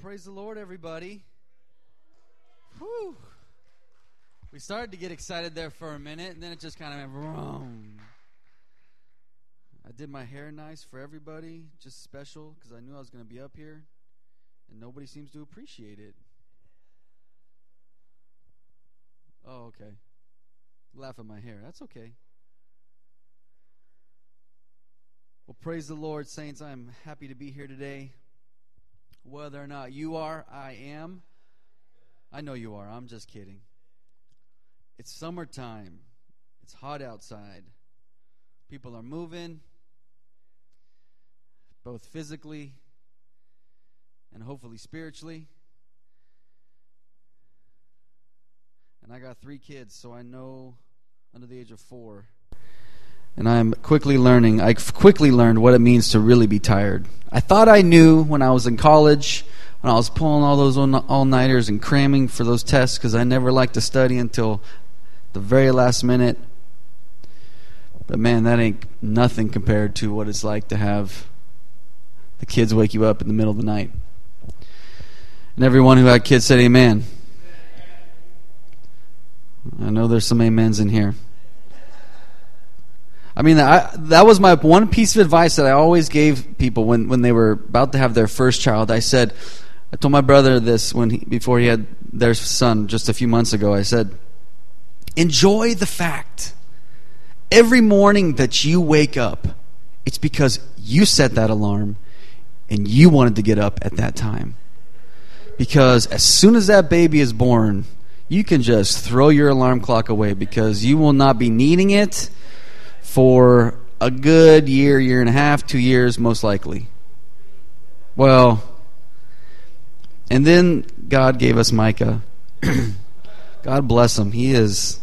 praise the Lord, everybody. Whew. We started to get excited there for a minute, and then it just kind of went wrong. I did my hair nice for everybody, just special, because I knew I was going to be up here, and nobody seems to appreciate it. Oh, okay. Laugh at my hair. That's okay. Well, praise the Lord, saints. I'm happy to be here today. Whether or not you are, I am. I know you are. I'm just kidding. It's summertime. It's hot outside. People are moving, both physically and hopefully spiritually. And I got three kids, so I know under the age of four and I'm quickly learning. I quickly learned what it means to really be tired. I thought I knew when I was in college, when I was pulling all those all nighters and cramming for those tests because I never liked to study until the very last minute. But man, that ain't nothing compared to what it's like to have the kids wake you up in the middle of the night. And everyone who had kids said, Amen. I know there's some amens in here. I mean, I, that was my one piece of advice that I always gave people when, when they were about to have their first child. I said, I told my brother this when he, before he had their son just a few months ago. I said, enjoy the fact every morning that you wake up, it's because you set that alarm and you wanted to get up at that time. Because as soon as that baby is born, you can just throw your alarm clock away because you will not be needing it for a good year, year and a half, two years, most likely. Well, and then God gave us Micah. God bless him. He is.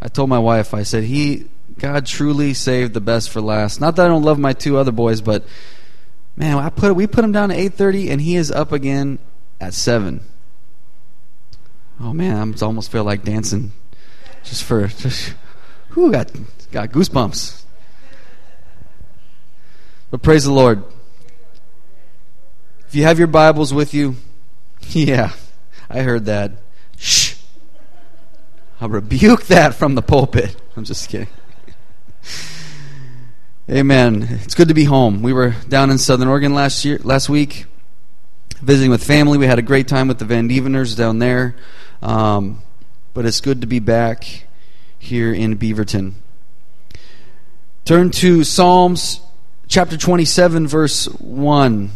I told my wife, I said, He, God truly saved the best for last. Not that I don't love my two other boys, but man, I put we put him down at eight thirty, and he is up again at seven. Oh man, I almost feel like dancing, just for just. Who got Got goosebumps. But praise the Lord. If you have your Bibles with you, yeah, I heard that. Shh. I'll rebuke that from the pulpit. I'm just kidding. Amen. It's good to be home. We were down in Southern Oregon last year, last week, visiting with family. We had a great time with the Van Dieveners down there. Um, but it's good to be back here in Beaverton. Turn to Psalms chapter 27, verse 1.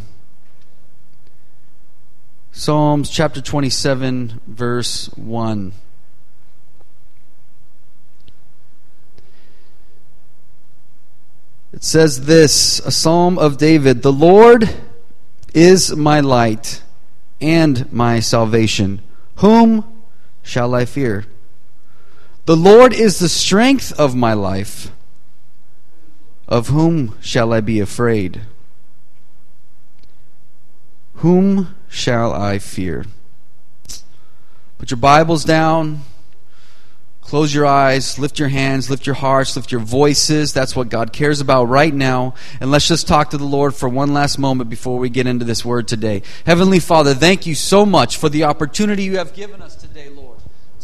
Psalms chapter 27, verse 1. It says this a psalm of David The Lord is my light and my salvation. Whom shall I fear? The Lord is the strength of my life. Of whom shall I be afraid? Whom shall I fear? Put your Bibles down. Close your eyes, lift your hands, lift your hearts, lift your voices. That's what God cares about right now. And let's just talk to the Lord for one last moment before we get into this word today. Heavenly Father, thank you so much for the opportunity you have given us today, Lord,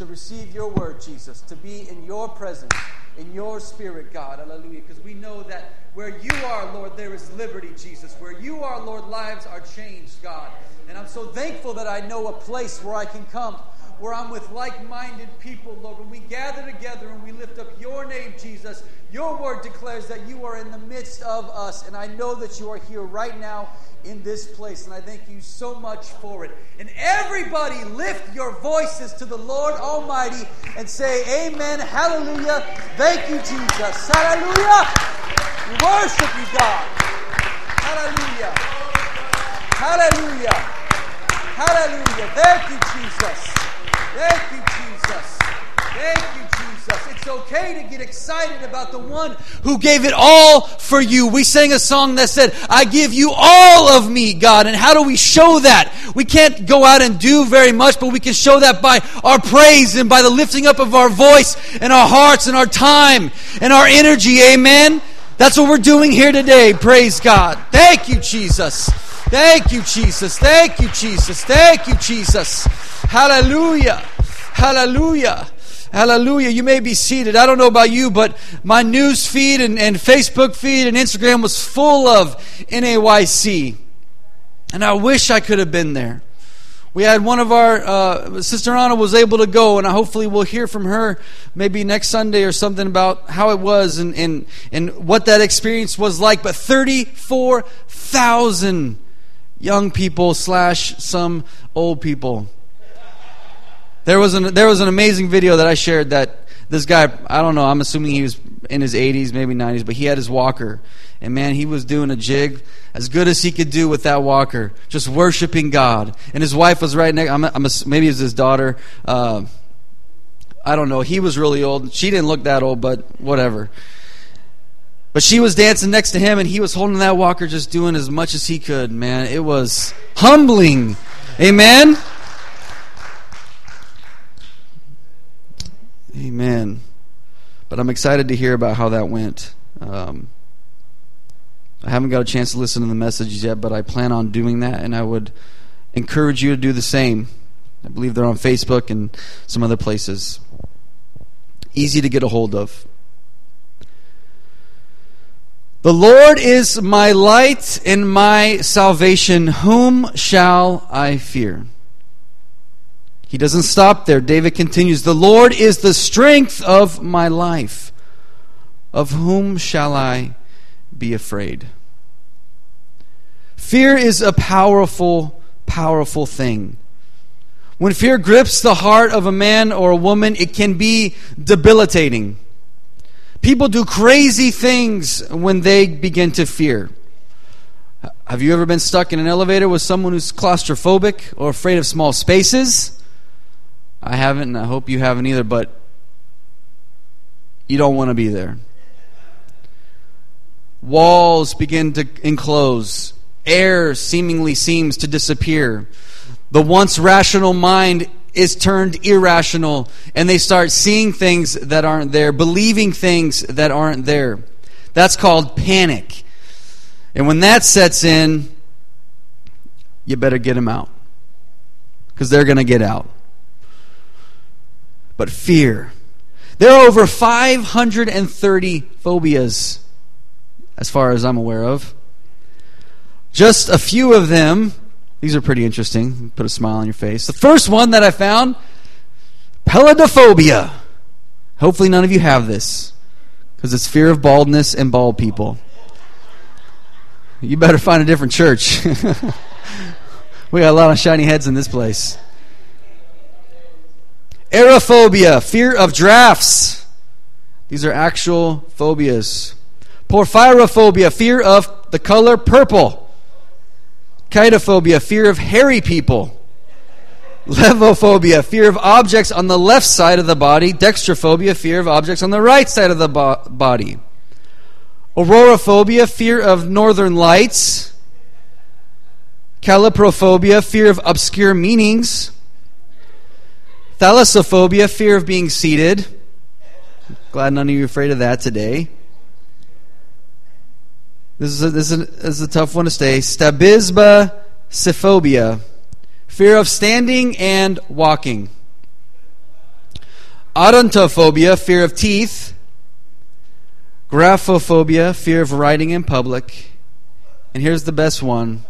to receive your word, Jesus, to be in your presence in your spirit, God. Hallelujah. Because we know that where you are, Lord, there is liberty, Jesus. Where you are, Lord, lives are changed, God. And I'm so thankful that I know a place where I can come where I'm with like minded people, Lord. When we gather together and we lift up your name, Jesus, your word declares that you are in the midst of us. And I know that you are here right now in this place. And I thank you so much for it. And everybody lift your voices to the Lord Almighty and say, Amen. Hallelujah. Thank you, Jesus. Hallelujah. We worship you, God. Hallelujah. Hallelujah. Hallelujah. Thank you, Jesus. Thank you, Jesus. Thank you, Jesus. It's okay to get excited about the one who gave it all for you. We sang a song that said, I give you all of me, God. And how do we show that? We can't go out and do very much, but we can show that by our praise and by the lifting up of our voice and our hearts and our time and our energy. Amen. That's what we're doing here today. Praise God. Thank you, Jesus. Thank you, Jesus. Thank you, Jesus. Thank you, Jesus. Hallelujah. Hallelujah. Hallelujah. You may be seated. I don't know about you, but my news feed and, and Facebook feed and Instagram was full of NAYC. And I wish I could have been there. We had one of our, uh, Sister Anna was able to go, and hopefully we'll hear from her maybe next Sunday or something about how it was and, and, and what that experience was like. But 34,000 young people slash some old people. There was, an, there was an amazing video that I shared that this guy, I don't know, I'm assuming he was in his 80s, maybe 90s, but he had his walker. And man, he was doing a jig as good as he could do with that walker, just worshiping God. And his wife was right next. I'm, I'm maybe it was his daughter. Uh, I don't know. He was really old. She didn't look that old, but whatever. But she was dancing next to him, and he was holding that walker, just doing as much as he could. Man, it was humbling. Amen. Amen. But I'm excited to hear about how that went. Um, I haven't got a chance to listen to the messages yet, but I plan on doing that, and I would encourage you to do the same. I believe they're on Facebook and some other places. Easy to get a hold of. The Lord is my light and my salvation. Whom shall I fear? He doesn't stop there. David continues The Lord is the strength of my life. Of whom shall I be afraid. Fear is a powerful, powerful thing. When fear grips the heart of a man or a woman, it can be debilitating. People do crazy things when they begin to fear. Have you ever been stuck in an elevator with someone who's claustrophobic or afraid of small spaces? I haven't, and I hope you haven't either, but you don't want to be there. Walls begin to enclose. Air seemingly seems to disappear. The once rational mind is turned irrational, and they start seeing things that aren't there, believing things that aren't there. That's called panic. And when that sets in, you better get them out. Because they're going to get out. But fear. There are over 530 phobias as far as I'm aware of. Just a few of them, these are pretty interesting. Put a smile on your face. The first one that I found peladophobia. Hopefully, none of you have this because it's fear of baldness and bald people. You better find a different church. we got a lot of shiny heads in this place. Aerophobia, fear of drafts. These are actual phobias. Porphyrophobia, fear of the color purple. Chaetophobia, fear of hairy people. Levophobia, fear of objects on the left side of the body. Dextrophobia, fear of objects on the right side of the bo- body. Auroraphobia, fear of northern lights. Caliprophobia, fear of obscure meanings. Thalassophobia, fear of being seated. Glad none of you are afraid of that today. This is a, this is a, this is a tough one to stay. Strabismophobia, fear of standing and walking. Odontophobia, fear of teeth. Graphophobia, fear of writing in public. And here's the best one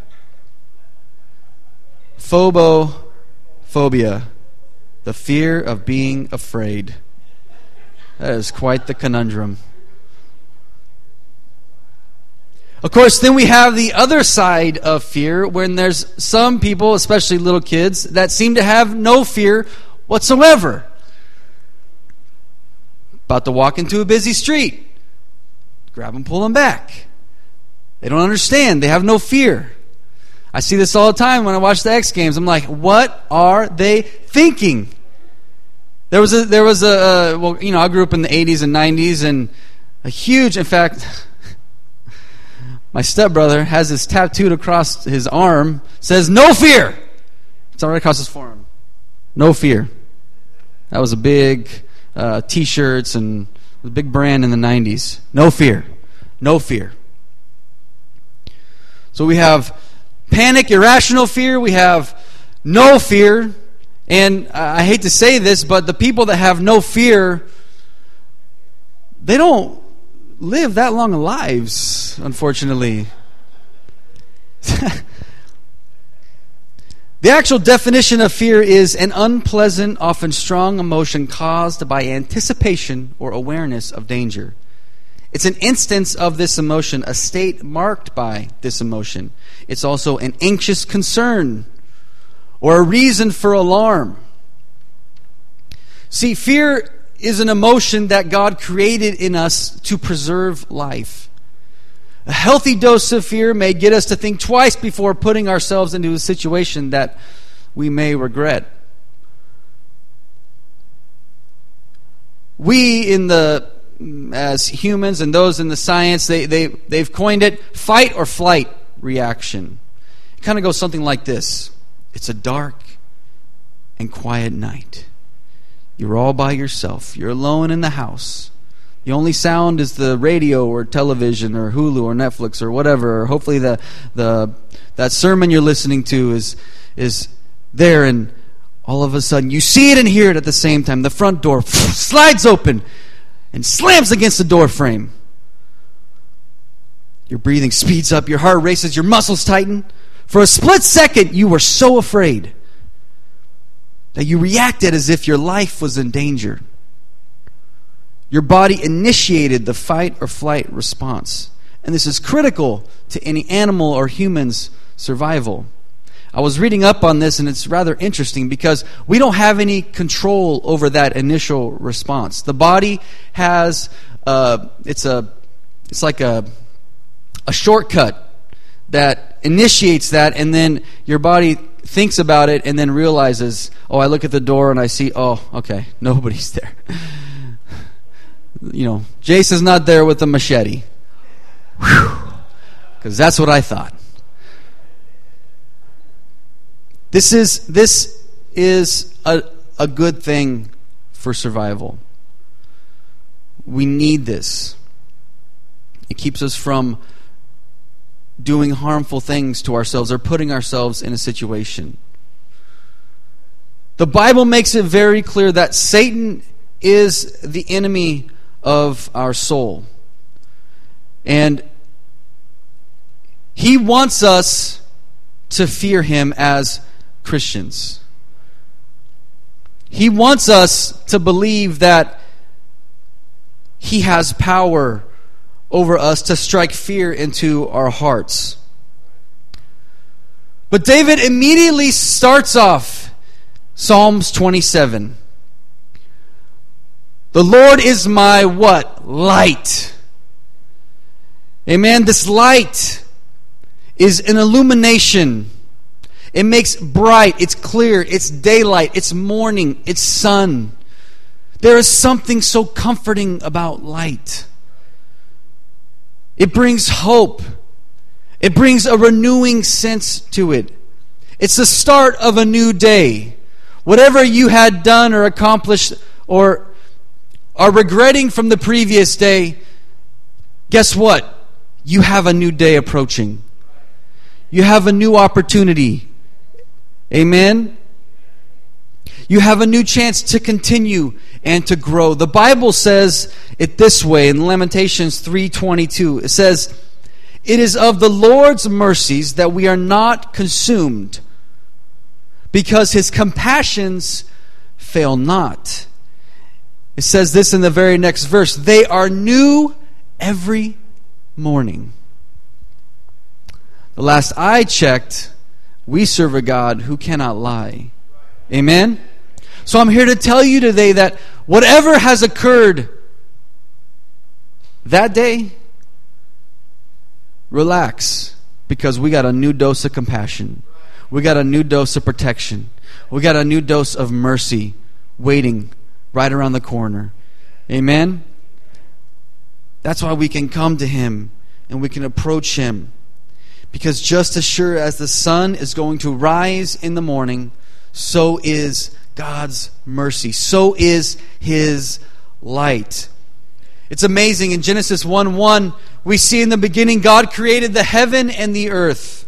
phobophobia, the fear of being afraid. That is quite the conundrum. Of course, then we have the other side of fear when there's some people, especially little kids, that seem to have no fear whatsoever. About to walk into a busy street, grab them, pull them back. They don't understand, they have no fear. I see this all the time when I watch the X Games. I'm like, what are they thinking? There was a, there was a, uh, well, you know, I grew up in the 80s and 90s, and a huge, in fact, my stepbrother has this tattooed across his arm, says, No fear! It's right across his forearm. No fear. That was a big uh, t shirts and a big brand in the 90s. No fear. No fear. So we have panic, irrational fear. We have no fear. And I hate to say this, but the people that have no fear, they don't live that long lives, unfortunately. The actual definition of fear is an unpleasant, often strong emotion caused by anticipation or awareness of danger. It's an instance of this emotion, a state marked by this emotion. It's also an anxious concern or a reason for alarm. See, fear is an emotion that God created in us to preserve life. A healthy dose of fear may get us to think twice before putting ourselves into a situation that we may regret. We in the as humans and those in the science they, they they've coined it fight or flight reaction. It kind of goes something like this. It's a dark and quiet night. You're all by yourself. You're alone in the house. The only sound is the radio or television or Hulu or Netflix or whatever. Or hopefully the, the, that sermon you're listening to is, is there and all of a sudden you see it and hear it at the same time. The front door slides open and slams against the door frame. Your breathing speeds up, your heart races, your muscles tighten. For a split second, you were so afraid that you reacted as if your life was in danger. Your body initiated the fight or flight response. And this is critical to any animal or human's survival. I was reading up on this and it's rather interesting because we don't have any control over that initial response. The body has uh, it's a it's like a a shortcut that initiates that and then your body thinks about it and then realizes, "Oh, I look at the door and I see, oh, okay, nobody's there." you know, Jason's not there with the machete. Because that's what I thought. This is, this is a, a good thing for survival. We need this. It keeps us from doing harmful things to ourselves or putting ourselves in a situation. The Bible makes it very clear that Satan is the enemy of our soul. And he wants us to fear him as Christians. He wants us to believe that he has power over us to strike fear into our hearts. But David immediately starts off Psalms 27 the Lord is my what? Light. Amen. This light is an illumination. It makes bright, it's clear, it's daylight, it's morning, it's sun. There is something so comforting about light. It brings hope. It brings a renewing sense to it. It's the start of a new day. Whatever you had done or accomplished or are regretting from the previous day, guess what? You have a new day approaching. You have a new opportunity. Amen? You have a new chance to continue and to grow. The Bible says it this way in Lamentations 3:22. It says, "It is of the Lord's mercies that we are not consumed, because his compassions fail not." It says this in the very next verse they are new every morning. The last I checked, we serve a God who cannot lie. Amen? So I'm here to tell you today that whatever has occurred that day, relax because we got a new dose of compassion. We got a new dose of protection. We got a new dose of mercy waiting right around the corner. Amen? That's why we can come to Him and we can approach Him. Because just as sure as the sun is going to rise in the morning, so is God's mercy. So is His light. It's amazing. In Genesis 1 1, we see in the beginning God created the heaven and the earth.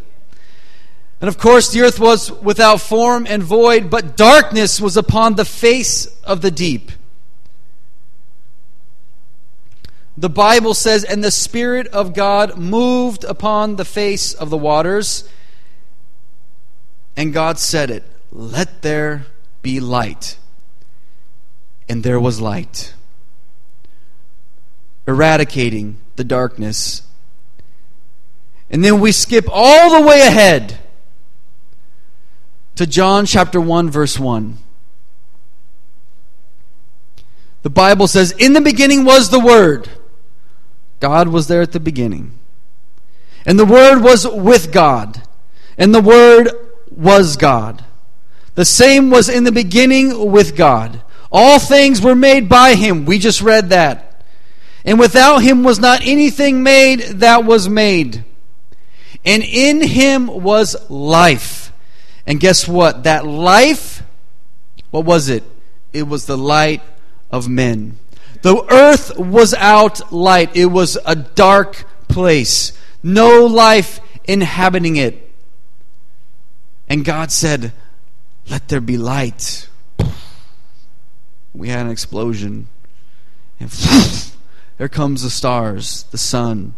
And of course, the earth was without form and void, but darkness was upon the face of the deep. The Bible says, and the Spirit of God moved upon the face of the waters. And God said it, Let there be light. And there was light, eradicating the darkness. And then we skip all the way ahead to John chapter 1, verse 1. The Bible says, In the beginning was the Word. God was there at the beginning. And the Word was with God. And the Word was God. The same was in the beginning with God. All things were made by Him. We just read that. And without Him was not anything made that was made. And in Him was life and guess what? That life, what was it? It was the light of men. The earth was out light, it was a dark place, no life inhabiting it. And God said, Let there be light. We had an explosion. And there comes the stars, the sun.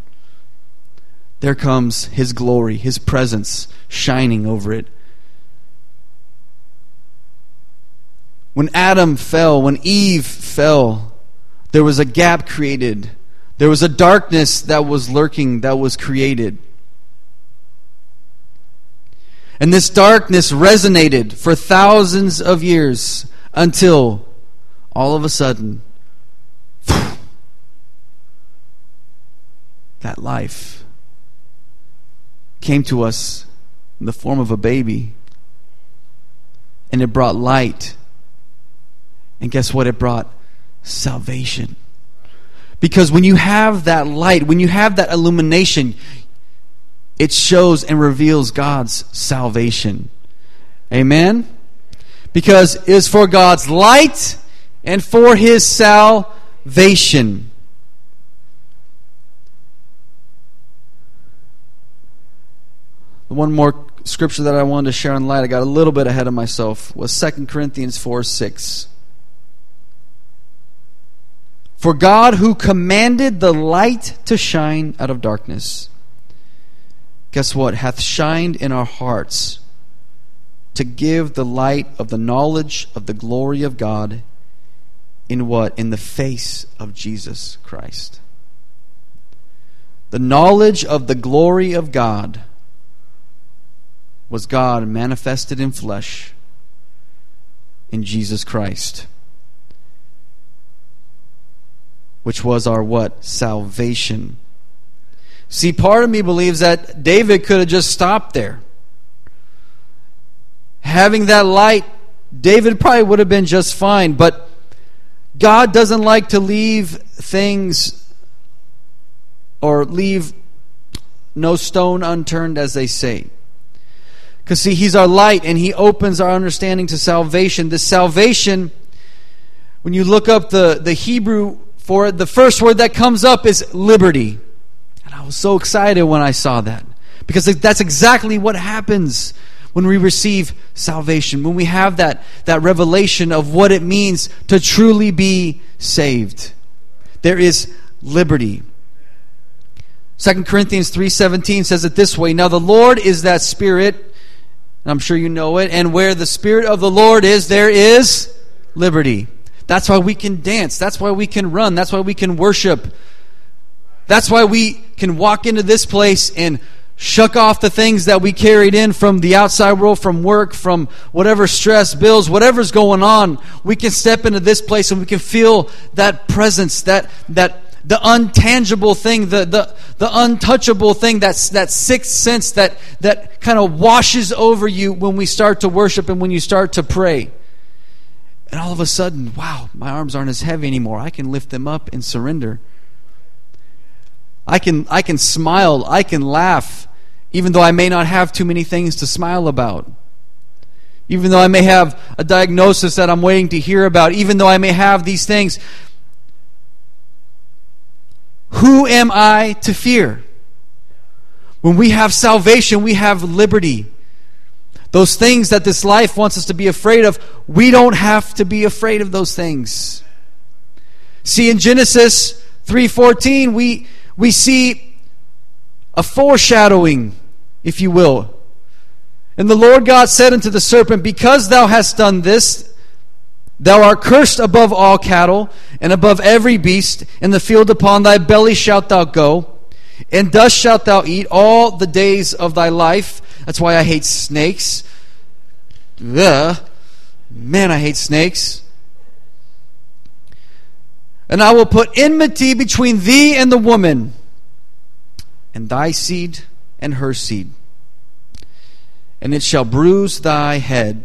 There comes His glory, His presence shining over it. When Adam fell, when Eve fell, there was a gap created. There was a darkness that was lurking, that was created. And this darkness resonated for thousands of years until all of a sudden, that life came to us in the form of a baby. And it brought light and guess what? It brought salvation. Because when you have that light, when you have that illumination, it shows and reveals God's salvation. Amen? Because it is for God's light and for his salvation. One more scripture that I wanted to share on light, I got a little bit ahead of myself, was 2 Corinthians 4 6. For God, who commanded the light to shine out of darkness, guess what? Hath shined in our hearts to give the light of the knowledge of the glory of God in what? In the face of Jesus Christ. The knowledge of the glory of God was God manifested in flesh in Jesus Christ which was our what? Salvation. See, part of me believes that David could have just stopped there. Having that light, David probably would have been just fine, but God doesn't like to leave things or leave no stone unturned, as they say. Because, see, He's our light and He opens our understanding to salvation. This salvation, when you look up the, the Hebrew for the first word that comes up is liberty. And I was so excited when I saw that. Because that's exactly what happens when we receive salvation, when we have that, that revelation of what it means to truly be saved. There is liberty. 2 Corinthians 3:17 says it this way, "Now the Lord is that spirit, and I'm sure you know it, and where the spirit of the Lord is, there is liberty." That's why we can dance. That's why we can run. That's why we can worship. That's why we can walk into this place and shuck off the things that we carried in from the outside world, from work, from whatever stress, bills, whatever's going on. We can step into this place and we can feel that presence, that, that, the untangible thing, the, the, the untouchable thing, that's that sixth sense that, that kind of washes over you when we start to worship and when you start to pray. And all of a sudden, wow, my arms aren't as heavy anymore. I can lift them up and surrender. I can, I can smile. I can laugh, even though I may not have too many things to smile about. Even though I may have a diagnosis that I'm waiting to hear about, even though I may have these things, who am I to fear? When we have salvation, we have liberty. Those things that this life wants us to be afraid of, we don't have to be afraid of those things. See in Genesis 3:14 we we see a foreshadowing, if you will. And the Lord God said unto the serpent, Because thou hast done this, thou art cursed above all cattle, and above every beast in the field upon thy belly shalt thou go, and dust shalt thou eat all the days of thy life. That's why I hate snakes. Ugh. Man, I hate snakes. And I will put enmity between thee and the woman, and thy seed and her seed. And it shall bruise thy head,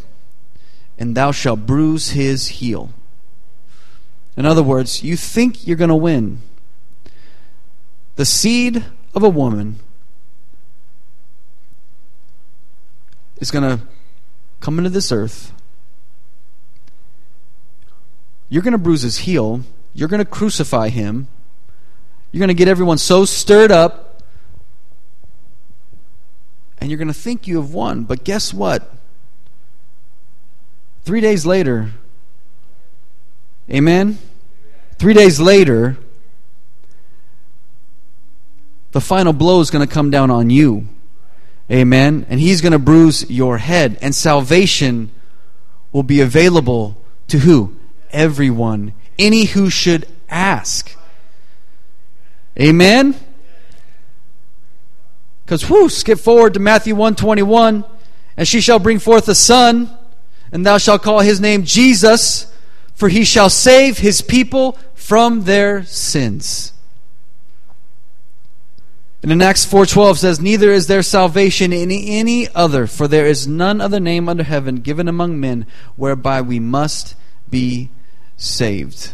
and thou shalt bruise his heel. In other words, you think you're going to win. The seed of a woman is going to come into this earth. You're going to bruise his heel. You're going to crucify him. You're going to get everyone so stirred up. And you're going to think you have won. But guess what? Three days later, amen? Three days later, the final blow is going to come down on you. Amen. And he's going to bruise your head. And salvation will be available to who? Everyone. Any who should ask. Amen. Because whoo, skip forward to Matthew 121. And she shall bring forth a son, and thou shalt call his name Jesus, for he shall save his people from their sins. And in Acts 4:12 says, "Neither is there salvation in any other, for there is none other name under heaven given among men whereby we must be saved."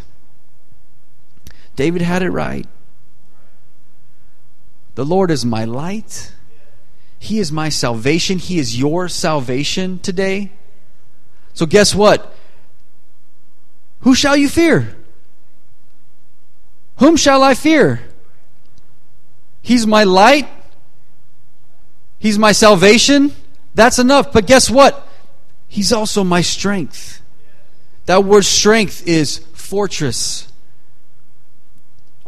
David had it right. The Lord is my light. He is my salvation. He is your salvation today. So guess what? Who shall you fear? Whom shall I fear? He's my light. He's my salvation. That's enough. But guess what? He's also my strength. That word strength is fortress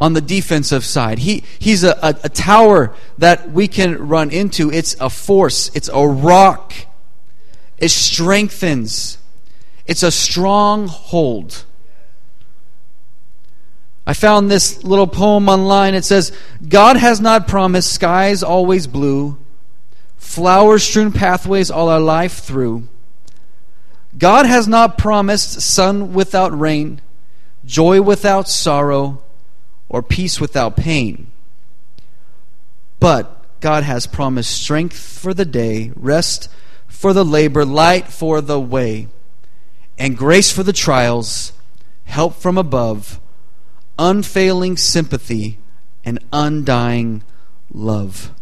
on the defensive side. He, he's a, a, a, tower that we can run into. It's a force, it's a rock. It strengthens, it's a stronghold. I found this little poem online. It says, God has not promised skies always blue, flower strewn pathways all our life through. God has not promised sun without rain, joy without sorrow, or peace without pain. But God has promised strength for the day, rest for the labor, light for the way, and grace for the trials, help from above unfailing sympathy, and undying love.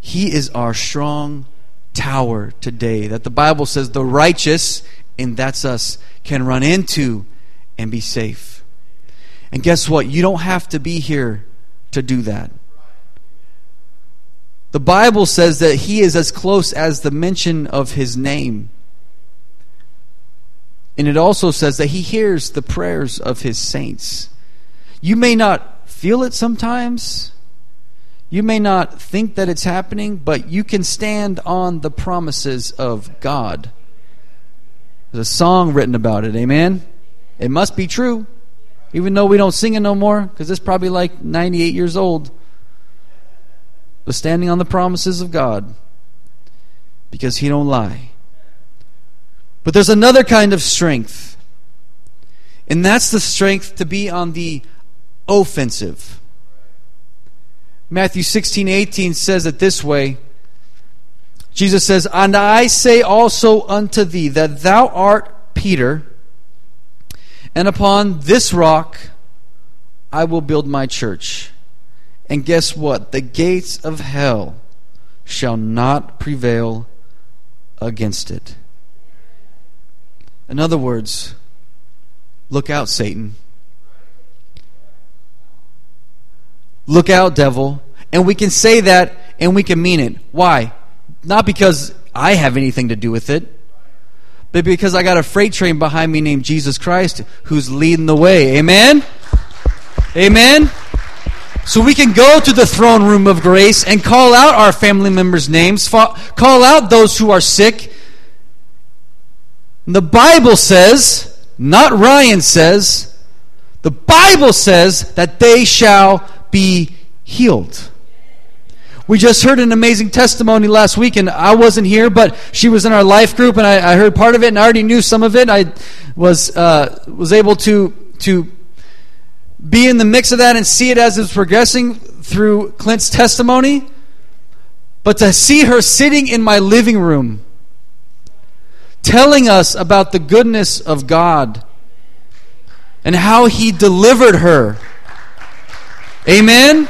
He is our strong tower today that the Bible says the righteous, and that's us, can run into and be safe. And guess what? You don't have to be here to do that. The Bible says that He is as close as the mention of His name. And it also says that he hears the prayers of his saints. You may not feel it sometimes. You may not think that it's happening, but you can stand on the promises of God. There's a song written about it, amen? It must be true, even though we don't sing it no more, because it's probably like 98 years old. But standing on the promises of God, because He don't lie. But there's another kind of strength. And that's the strength to be on the offensive. Matthew 16, 18 says it this way. Jesus says, And I say also unto thee that thou art Peter, and upon this rock I will build my church. And guess what? The gates of hell shall not prevail against it. In other words, look out, Satan. Look out, devil. And we can say that and we can mean it. Why? Not because I have anything to do with it, but because I got a freight train behind me named Jesus Christ who's leading the way. Amen? Amen? So we can go to the throne room of grace and call out our family members' names, call out those who are sick. The Bible says, not Ryan says, the Bible says that they shall be healed. We just heard an amazing testimony last week, and I wasn't here, but she was in our life group, and I, I heard part of it, and I already knew some of it. I was uh, was able to to be in the mix of that and see it as it's progressing through Clint's testimony. But to see her sitting in my living room, telling us about the goodness of God and how He delivered her. Amen?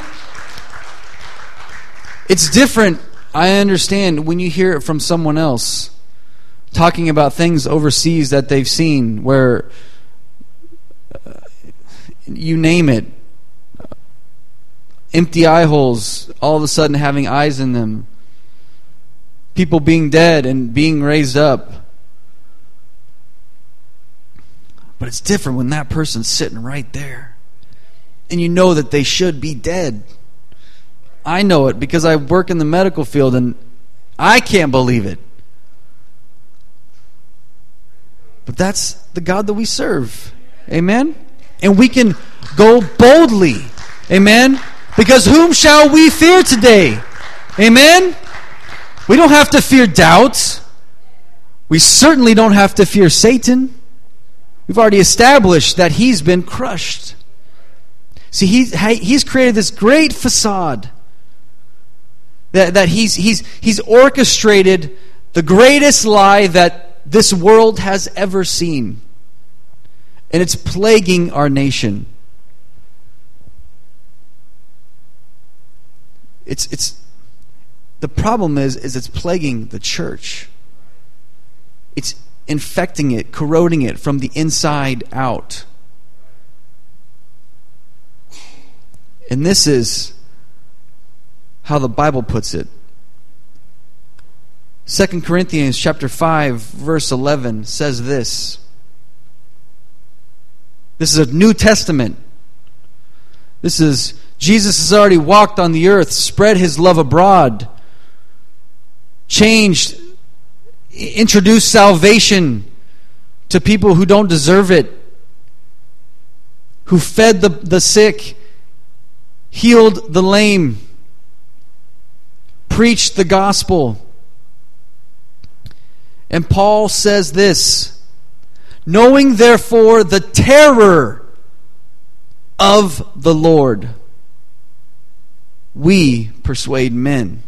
It's different, I understand, when you hear it from someone else talking about things overseas that they've seen where uh, you name it. Empty eye holes, all of a sudden having eyes in them. People being dead and being raised up. But it's different when that person's sitting right there. And you know that they should be dead. I know it because I work in the medical field and I can't believe it. But that's the God that we serve. Amen? and we can go boldly. Amen? Because whom shall we fear today? Amen? We don't have to fear doubts. We certainly don't have to fear Satan. We've already established that he's been crushed. See, he's, he's created this great facade that, that he's, he's, he's orchestrated the greatest lie that this world has ever seen and it's plaguing our nation. It's, it's, the problem is, is it's plaguing the church. It's infecting it, corroding it from the inside out. And this is how the Bible puts it. 2 Corinthians chapter 5 verse 11 says this this is a New Testament. This is Jesus has already walked on the earth, spread his love abroad, changed, introduced salvation to people who don't deserve it, who fed the, the sick, healed the lame, preached the gospel. And Paul says this Knowing therefore the terror of the Lord, we persuade men.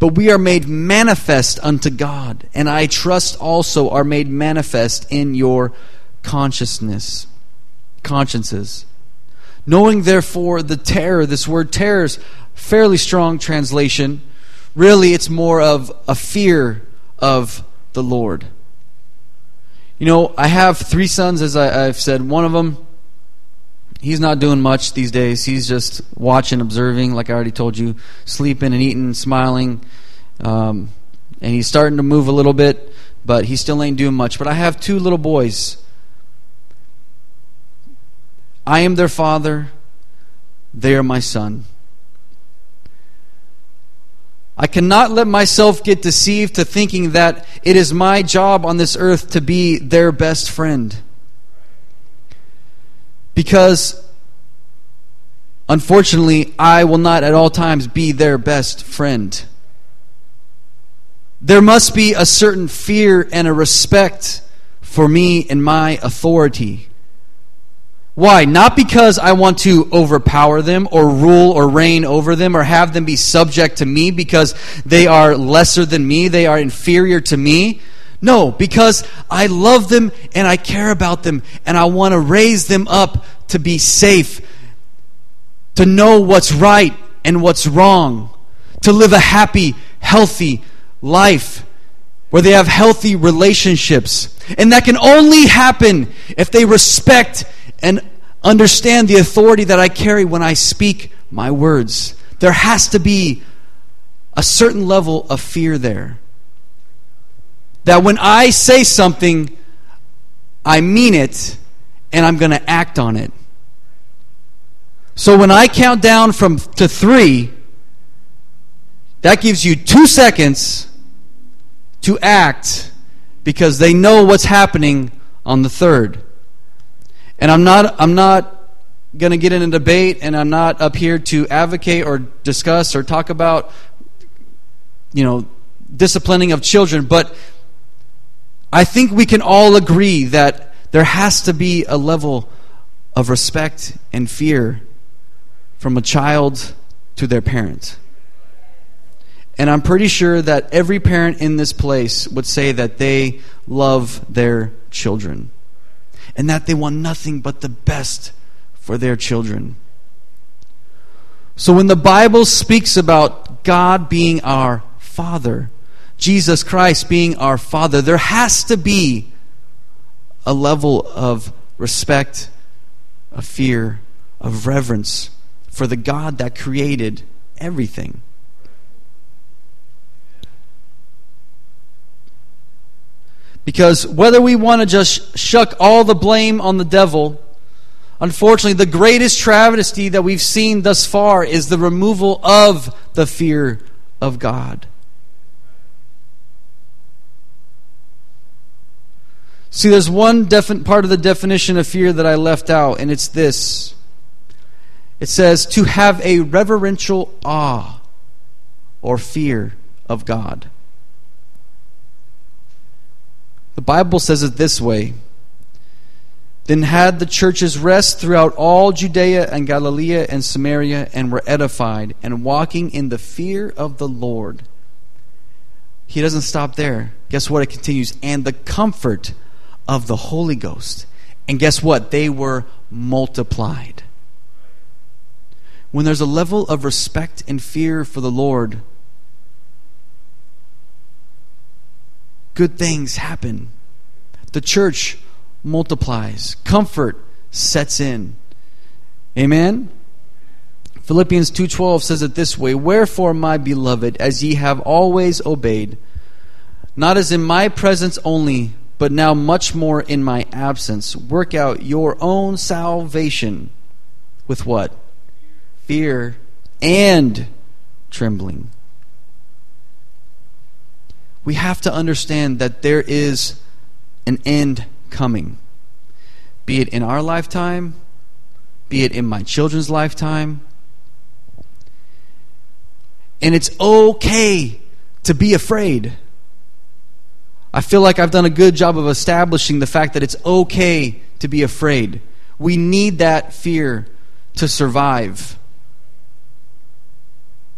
But we are made manifest unto God, and I trust also are made manifest in your consciousness, consciences. Knowing therefore the terror, this word terror is fairly strong translation. Really, it's more of a fear of the Lord. You know, I have three sons, as I, have said. One of them, he's not doing much these days. He's just watching, observing, like I already told you, sleeping and eating, smiling. Um, and he's starting to move a little bit, but he still ain't doing much. But I have two little boys. I am their father, they are my son. I cannot let myself get deceived to thinking that it is my job on this earth to be their best friend. Because, unfortunately, I will not at all times be their best friend. There must be a certain fear and a respect for me and my authority. Why? Not because I want to overpower them or rule or reign over them or have them be subject to me because they are lesser than me, they are inferior to me. No, because I love them and I care about them and I want to raise them up to be safe, to know what's right and what's wrong, to live a happy, healthy life where they have healthy relationships. And that can only happen if they respect and understand the authority that I carry when I speak my words. There has to be a certain level of fear there. That when I say something, I mean it and I'm going to act on it. So when I count down from to 3, that gives you 2 seconds to act because they know what's happening on the 3rd. And I'm not I'm not going to get in a debate and I'm not up here to advocate or discuss or talk about you know disciplining of children, but I think we can all agree that there has to be a level of respect and fear from a child to their parent. And I'm pretty sure that every parent in this place would say that they love their children and that they want nothing but the best for their children. So when the Bible speaks about God being our Father, Jesus Christ being our Father, there has to be a level of respect, of fear, of reverence for the God that created everything. Because whether we want to just shuck all the blame on the devil, unfortunately, the greatest travesty that we've seen thus far is the removal of the fear of God. See, there's one definite part of the definition of fear that I left out, and it's this. It says to have a reverential awe or fear of God. The Bible says it this way Then had the churches rest throughout all Judea and Galilee and Samaria, and were edified, and walking in the fear of the Lord. He doesn't stop there. Guess what? It continues. And the comfort of the Holy Ghost. And guess what? They were multiplied. When there's a level of respect and fear for the Lord, good things happen. The church multiplies, comfort sets in. Amen. Philippians 2:12 says it this way, "Wherefore, my beloved, as ye have always obeyed, not as in my presence only, but now much more in my absence. Work out your own salvation with what? Fear and trembling. We have to understand that there is an end coming. Be it in our lifetime, be it in my children's lifetime. And it's okay to be afraid. I feel like I've done a good job of establishing the fact that it's okay to be afraid. We need that fear to survive.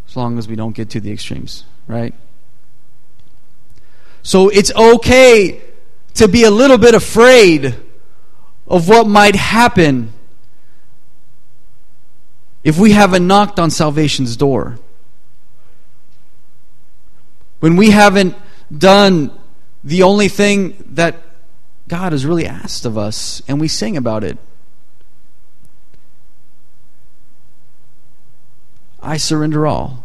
As long as we don't get to the extremes, right? So it's okay to be a little bit afraid of what might happen if we haven't knocked on salvation's door. When we haven't done the only thing that God has really asked of us, and we sing about it. I surrender all.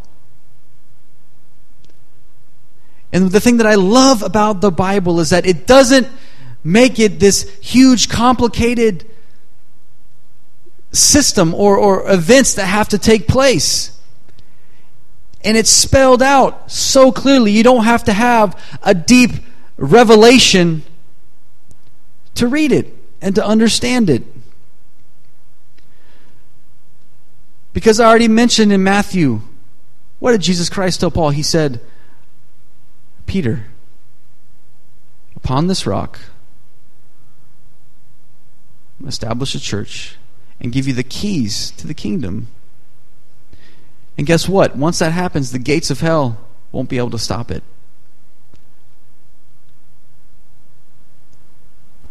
And the thing that I love about the Bible is that it doesn't make it this huge, complicated system or, or events that have to take place. And it's spelled out so clearly. You don't have to have a deep revelation to read it and to understand it. Because I already mentioned in Matthew, what did Jesus Christ tell Paul? He said, Peter, upon this rock, establish a church and give you the keys to the kingdom. And guess what? Once that happens, the gates of hell won't be able to stop it.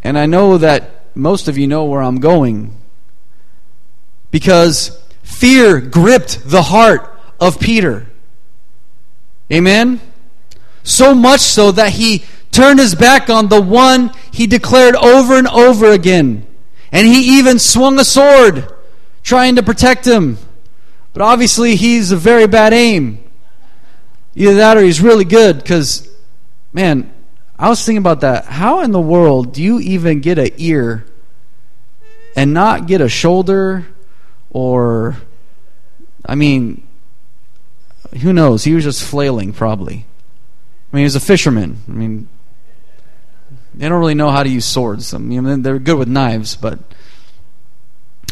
And I know that most of you know where I'm going. Because fear gripped the heart of Peter. Amen? So much so that he turned his back on the one he declared over and over again. And he even swung a sword trying to protect him. But obviously, he's a very bad aim. Either that or he's really good because, man, I was thinking about that. How in the world do you even get an ear and not get a shoulder or, I mean, who knows? He was just flailing, probably. I mean, he was a fisherman. I mean, they don't really know how to use swords. I mean, they're good with knives, but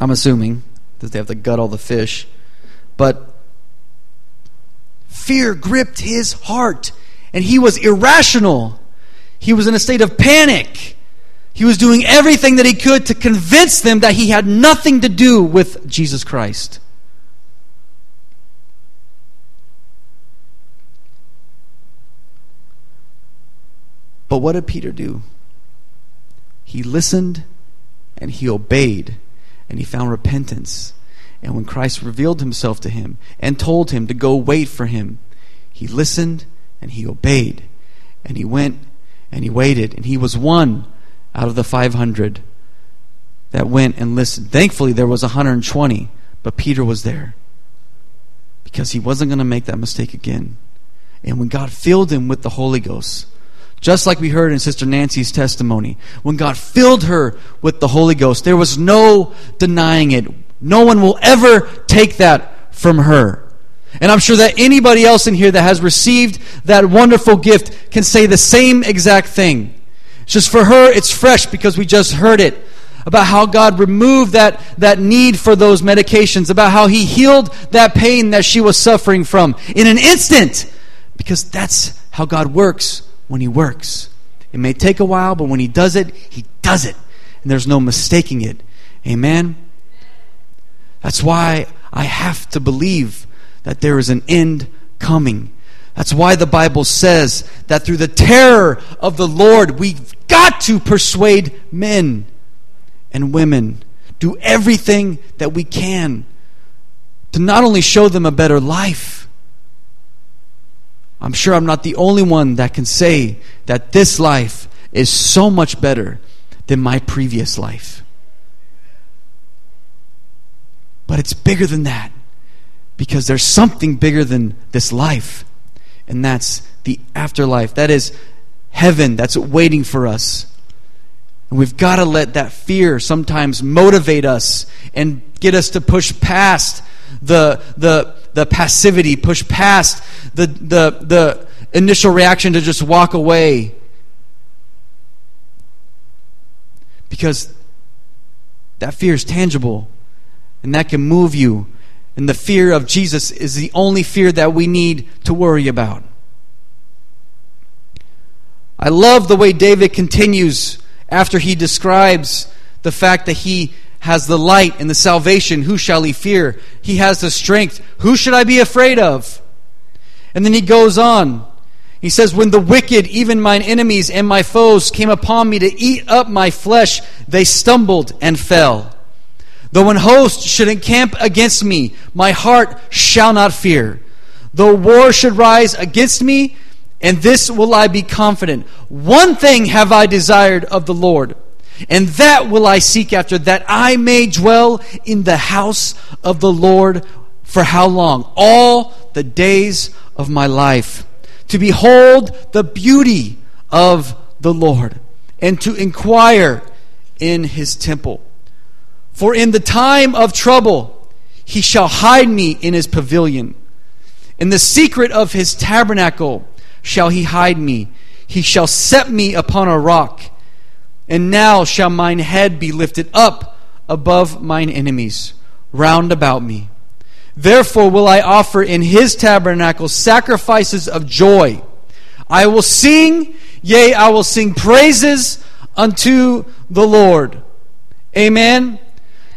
I'm assuming that they have to gut all the fish. But fear gripped his heart, and he was irrational. He was in a state of panic. He was doing everything that he could to convince them that he had nothing to do with Jesus Christ. But what did Peter do? He listened and he obeyed and he found repentance. And when Christ revealed himself to him and told him to go wait for him, he listened and he obeyed. And he went and he waited, and he was one out of the 500 that went and listened. Thankfully, there was 120, but Peter was there because he wasn't going to make that mistake again. And when God filled him with the Holy Ghost, just like we heard in Sister Nancy's testimony, when God filled her with the Holy Ghost, there was no denying it. No one will ever take that from her. And I'm sure that anybody else in here that has received that wonderful gift can say the same exact thing. It's just for her, it's fresh because we just heard it about how God removed that, that need for those medications, about how He healed that pain that she was suffering from in an instant. Because that's how God works when He works. It may take a while, but when He does it, He does it. And there's no mistaking it. Amen? That's why I have to believe that there is an end coming. That's why the Bible says that through the terror of the Lord, we've got to persuade men and women, do everything that we can to not only show them a better life. I'm sure I'm not the only one that can say that this life is so much better than my previous life. But it's bigger than that because there's something bigger than this life, and that's the afterlife. That is heaven that's waiting for us. And we've got to let that fear sometimes motivate us and get us to push past the, the, the passivity, push past the, the, the initial reaction to just walk away. Because that fear is tangible and that can move you and the fear of Jesus is the only fear that we need to worry about. I love the way David continues after he describes the fact that he has the light and the salvation. Who shall he fear? He has the strength. Who should I be afraid of? And then he goes on. He says, When the wicked, even mine enemies and my foes, came upon me to eat up my flesh, they stumbled and fell. Though an host should encamp against me, my heart shall not fear. Though war should rise against me, and this will I be confident. One thing have I desired of the Lord, and that will I seek after, that I may dwell in the house of the Lord for how long? All the days of my life. To behold the beauty of the Lord, and to inquire in his temple. For in the time of trouble he shall hide me in his pavilion. In the secret of his tabernacle shall he hide me. He shall set me upon a rock. And now shall mine head be lifted up above mine enemies round about me. Therefore will I offer in his tabernacle sacrifices of joy. I will sing, yea, I will sing praises unto the Lord. Amen.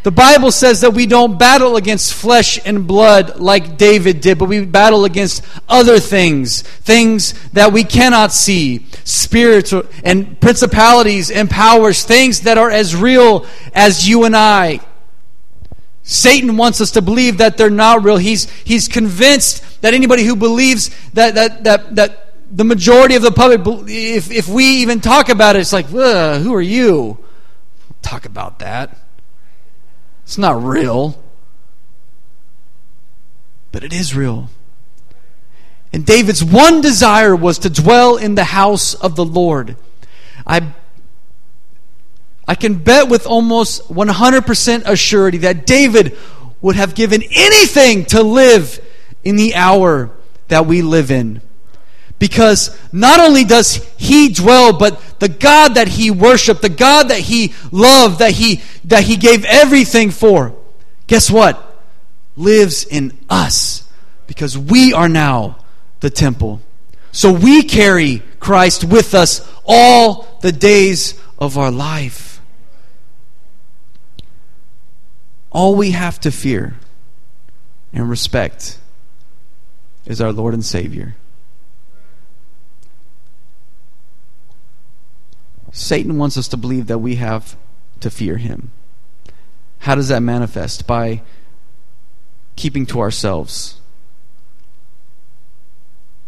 The Bible says that we don't battle against flesh and blood like David did, but we battle against other things, things that we cannot see, spiritual and principalities and powers, things that are as real as you and I. Satan wants us to believe that they're not real. He's, he's convinced that anybody who believes that, that, that, that the majority of the public, if, if we even talk about it, it's like, who are you? Talk about that. It's not real. But it is real. And David's one desire was to dwell in the house of the Lord. I I can bet with almost 100% assurity that David would have given anything to live in the hour that we live in. Because not only does he dwell, but the God that he worshiped, the God that he loved, that he, that he gave everything for, guess what? Lives in us. Because we are now the temple. So we carry Christ with us all the days of our life. All we have to fear and respect is our Lord and Savior. Satan wants us to believe that we have to fear him. How does that manifest? By keeping to ourselves.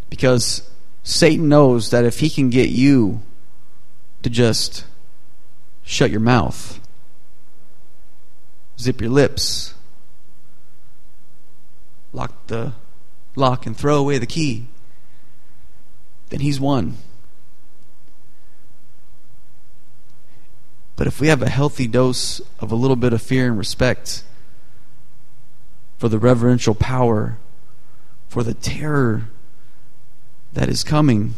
Because Satan knows that if he can get you to just shut your mouth, zip your lips, lock the lock and throw away the key, then he's won. But if we have a healthy dose of a little bit of fear and respect for the reverential power, for the terror that is coming,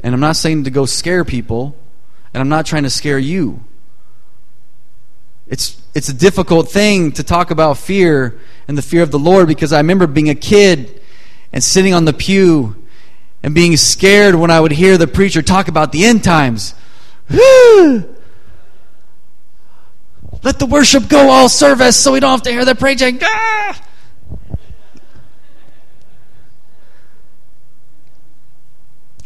and I'm not saying to go scare people, and I'm not trying to scare you. It's, it's a difficult thing to talk about fear and the fear of the Lord because I remember being a kid and sitting on the pew and being scared when I would hear the preacher talk about the end times. Let the worship go all service so we don't have to hear the preaching. Ah!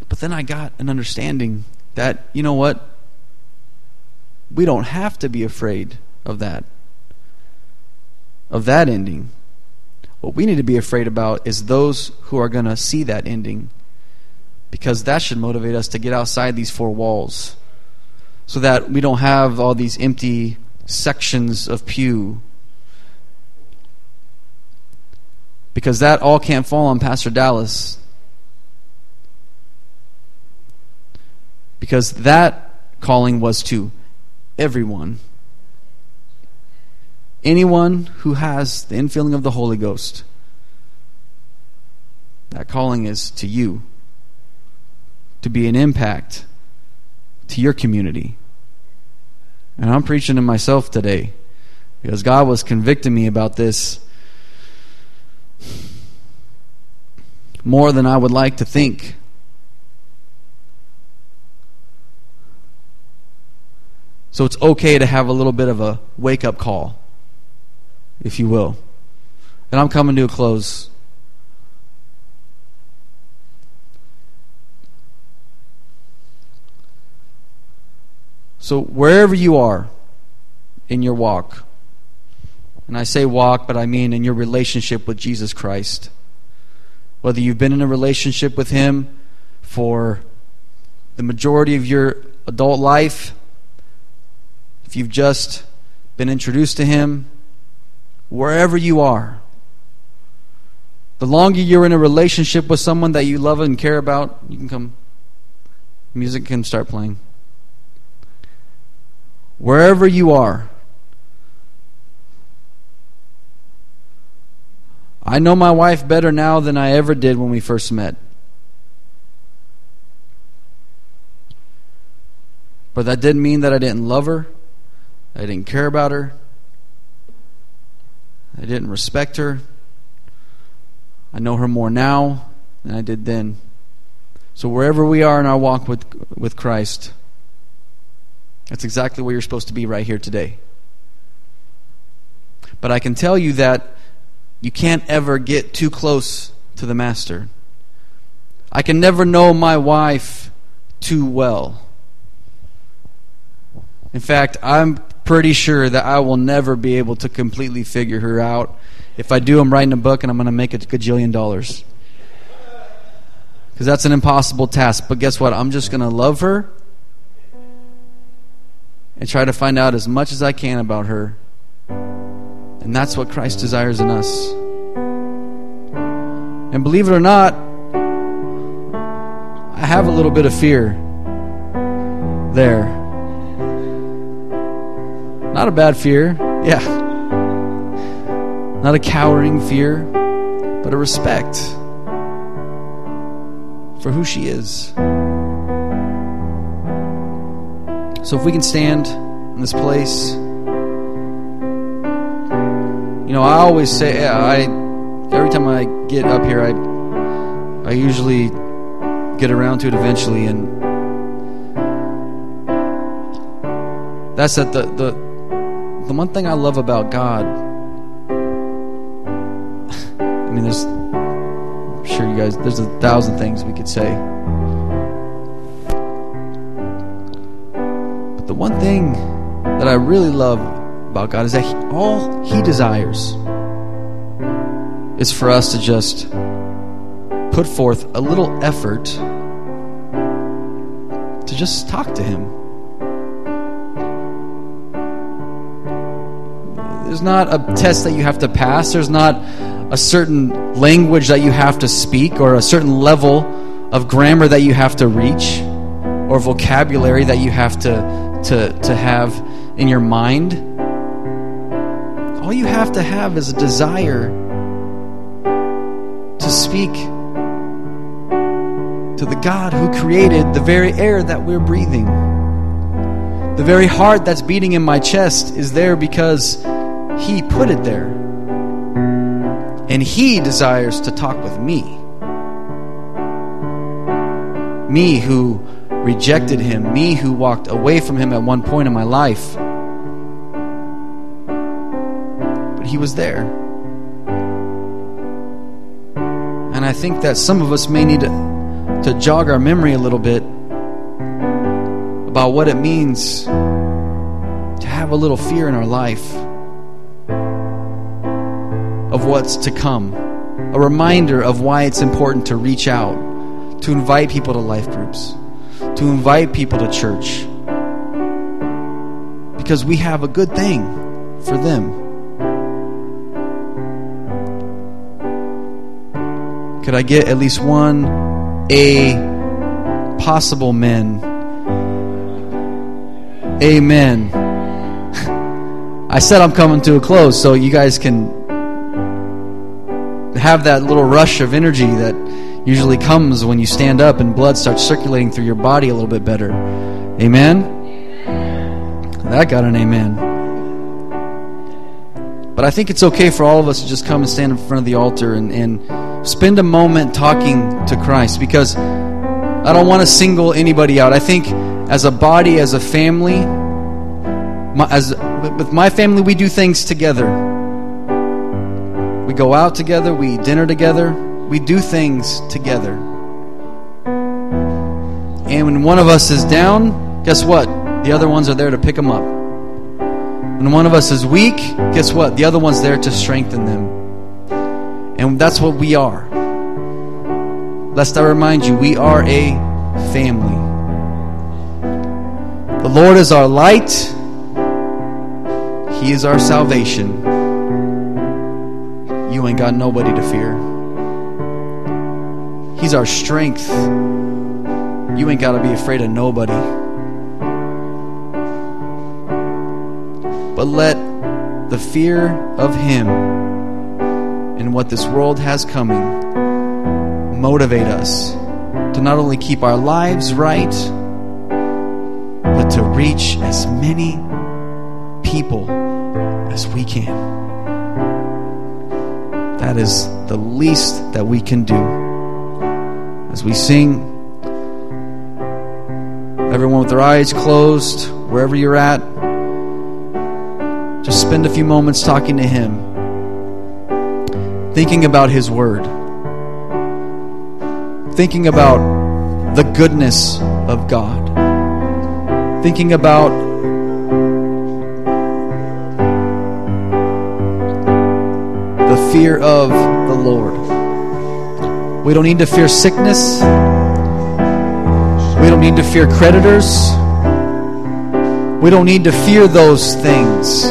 But then I got an understanding that, you know what? We don't have to be afraid of that. Of that ending. What we need to be afraid about is those who are going to see that ending. Because that should motivate us to get outside these four walls so that we don't have all these empty sections of pew. Because that all can't fall on Pastor Dallas. Because that calling was to everyone. Anyone who has the infilling of the Holy Ghost. That calling is to you. To be an impact to your community. And I'm preaching to myself today because God was convicting me about this more than I would like to think. So it's okay to have a little bit of a wake up call, if you will. And I'm coming to a close. So, wherever you are in your walk, and I say walk, but I mean in your relationship with Jesus Christ, whether you've been in a relationship with Him for the majority of your adult life, if you've just been introduced to Him, wherever you are, the longer you're in a relationship with someone that you love and care about, you can come, music can start playing wherever you are. I know my wife better now than I ever did when we first met. But that didn't mean that I didn't love her. I didn't care about her. I didn't respect her. I know her more now than I did then. So wherever we are in our walk with with Christ, that's exactly where you're supposed to be right here today. But I can tell you that you can't ever get too close to the Master. I can never know my wife too well. In fact, I'm pretty sure that I will never be able to completely figure her out. If I do, I'm writing a book and I'm going to make a gajillion dollars. Because that's an impossible task. But guess what? I'm just going to love her and try to find out as much as I can about her. And that's what Christ desires in us. And believe it or not, I have a little bit of fear there. Not a bad fear, yeah. Not a cowering fear, but a respect for who she is. So if we can stand in this place, you know, I always say, I every time I get up here, I I usually get around to it eventually, and that's that the the the one thing I love about God. I mean, there's I'm sure you guys there's a thousand things we could say. One thing that I really love about God is that he, all He desires is for us to just put forth a little effort to just talk to Him. There's not a test that you have to pass, there's not a certain language that you have to speak, or a certain level of grammar that you have to reach, or vocabulary that you have to, to, to have in your mind. All you have to have is a desire to speak to the God who created the very air that we're breathing. The very heart that's beating in my chest is there because He put it there. And He desires to talk with me. Me who rejected Him, me who walked away from Him at one point in my life. But He was there. And I think that some of us may need to, to jog our memory a little bit about what it means to have a little fear in our life of what's to come, a reminder of why it's important to reach out, to invite people to life groups, to invite people to church, because we have a good thing for them. Could I get at least one A possible men? Amen. I said I'm coming to a close, so you guys can have that little rush of energy that usually comes when you stand up and blood starts circulating through your body a little bit better. Amen? That got an amen. But I think it's okay for all of us to just come and stand in front of the altar and, and spend a moment talking to Christ because I don't want to single anybody out. I think as a body, as a family, my, as with my family, we do things together. We go out together, we eat dinner together, we do things together. And when one of us is down, guess what? The other ones are there to pick them up. When one of us is weak, guess what? The other one's there to strengthen them. And that's what we are. Lest I remind you, we are a family. The Lord is our light, He is our salvation. You ain't got nobody to fear. He's our strength. You ain't got to be afraid of nobody. But let the fear of Him and what this world has coming motivate us to not only keep our lives right, but to reach as many people as we can. That is the least that we can do. As we sing, everyone with their eyes closed, wherever you're at, just spend a few moments talking to Him, thinking about His Word, thinking about the goodness of God, thinking about the fear of the Lord. We don't need to fear sickness. We don't need to fear creditors. We don't need to fear those things.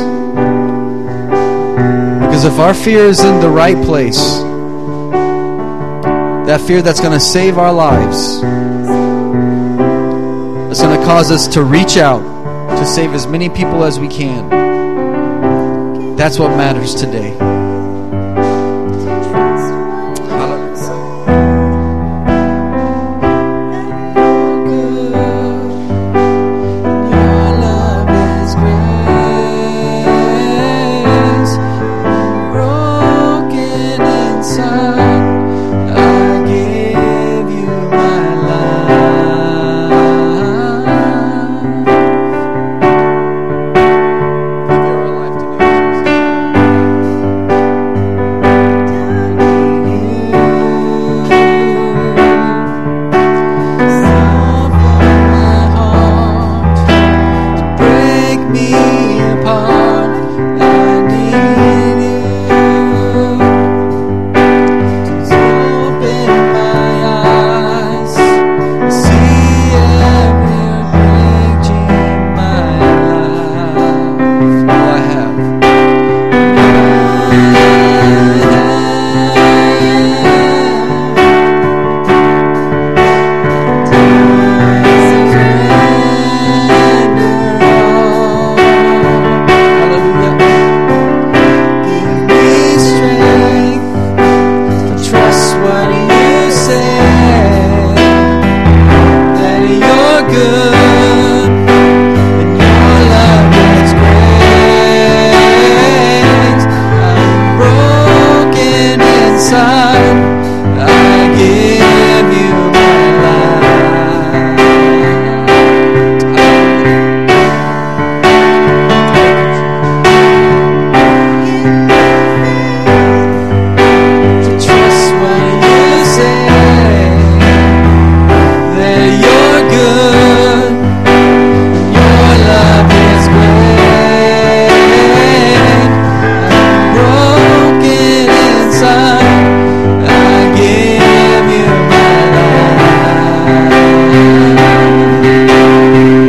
Because if our fear is in the right place, That fear that's going to save our lives. That's going to cause us to reach out to save as many people as we can. That's what matters today.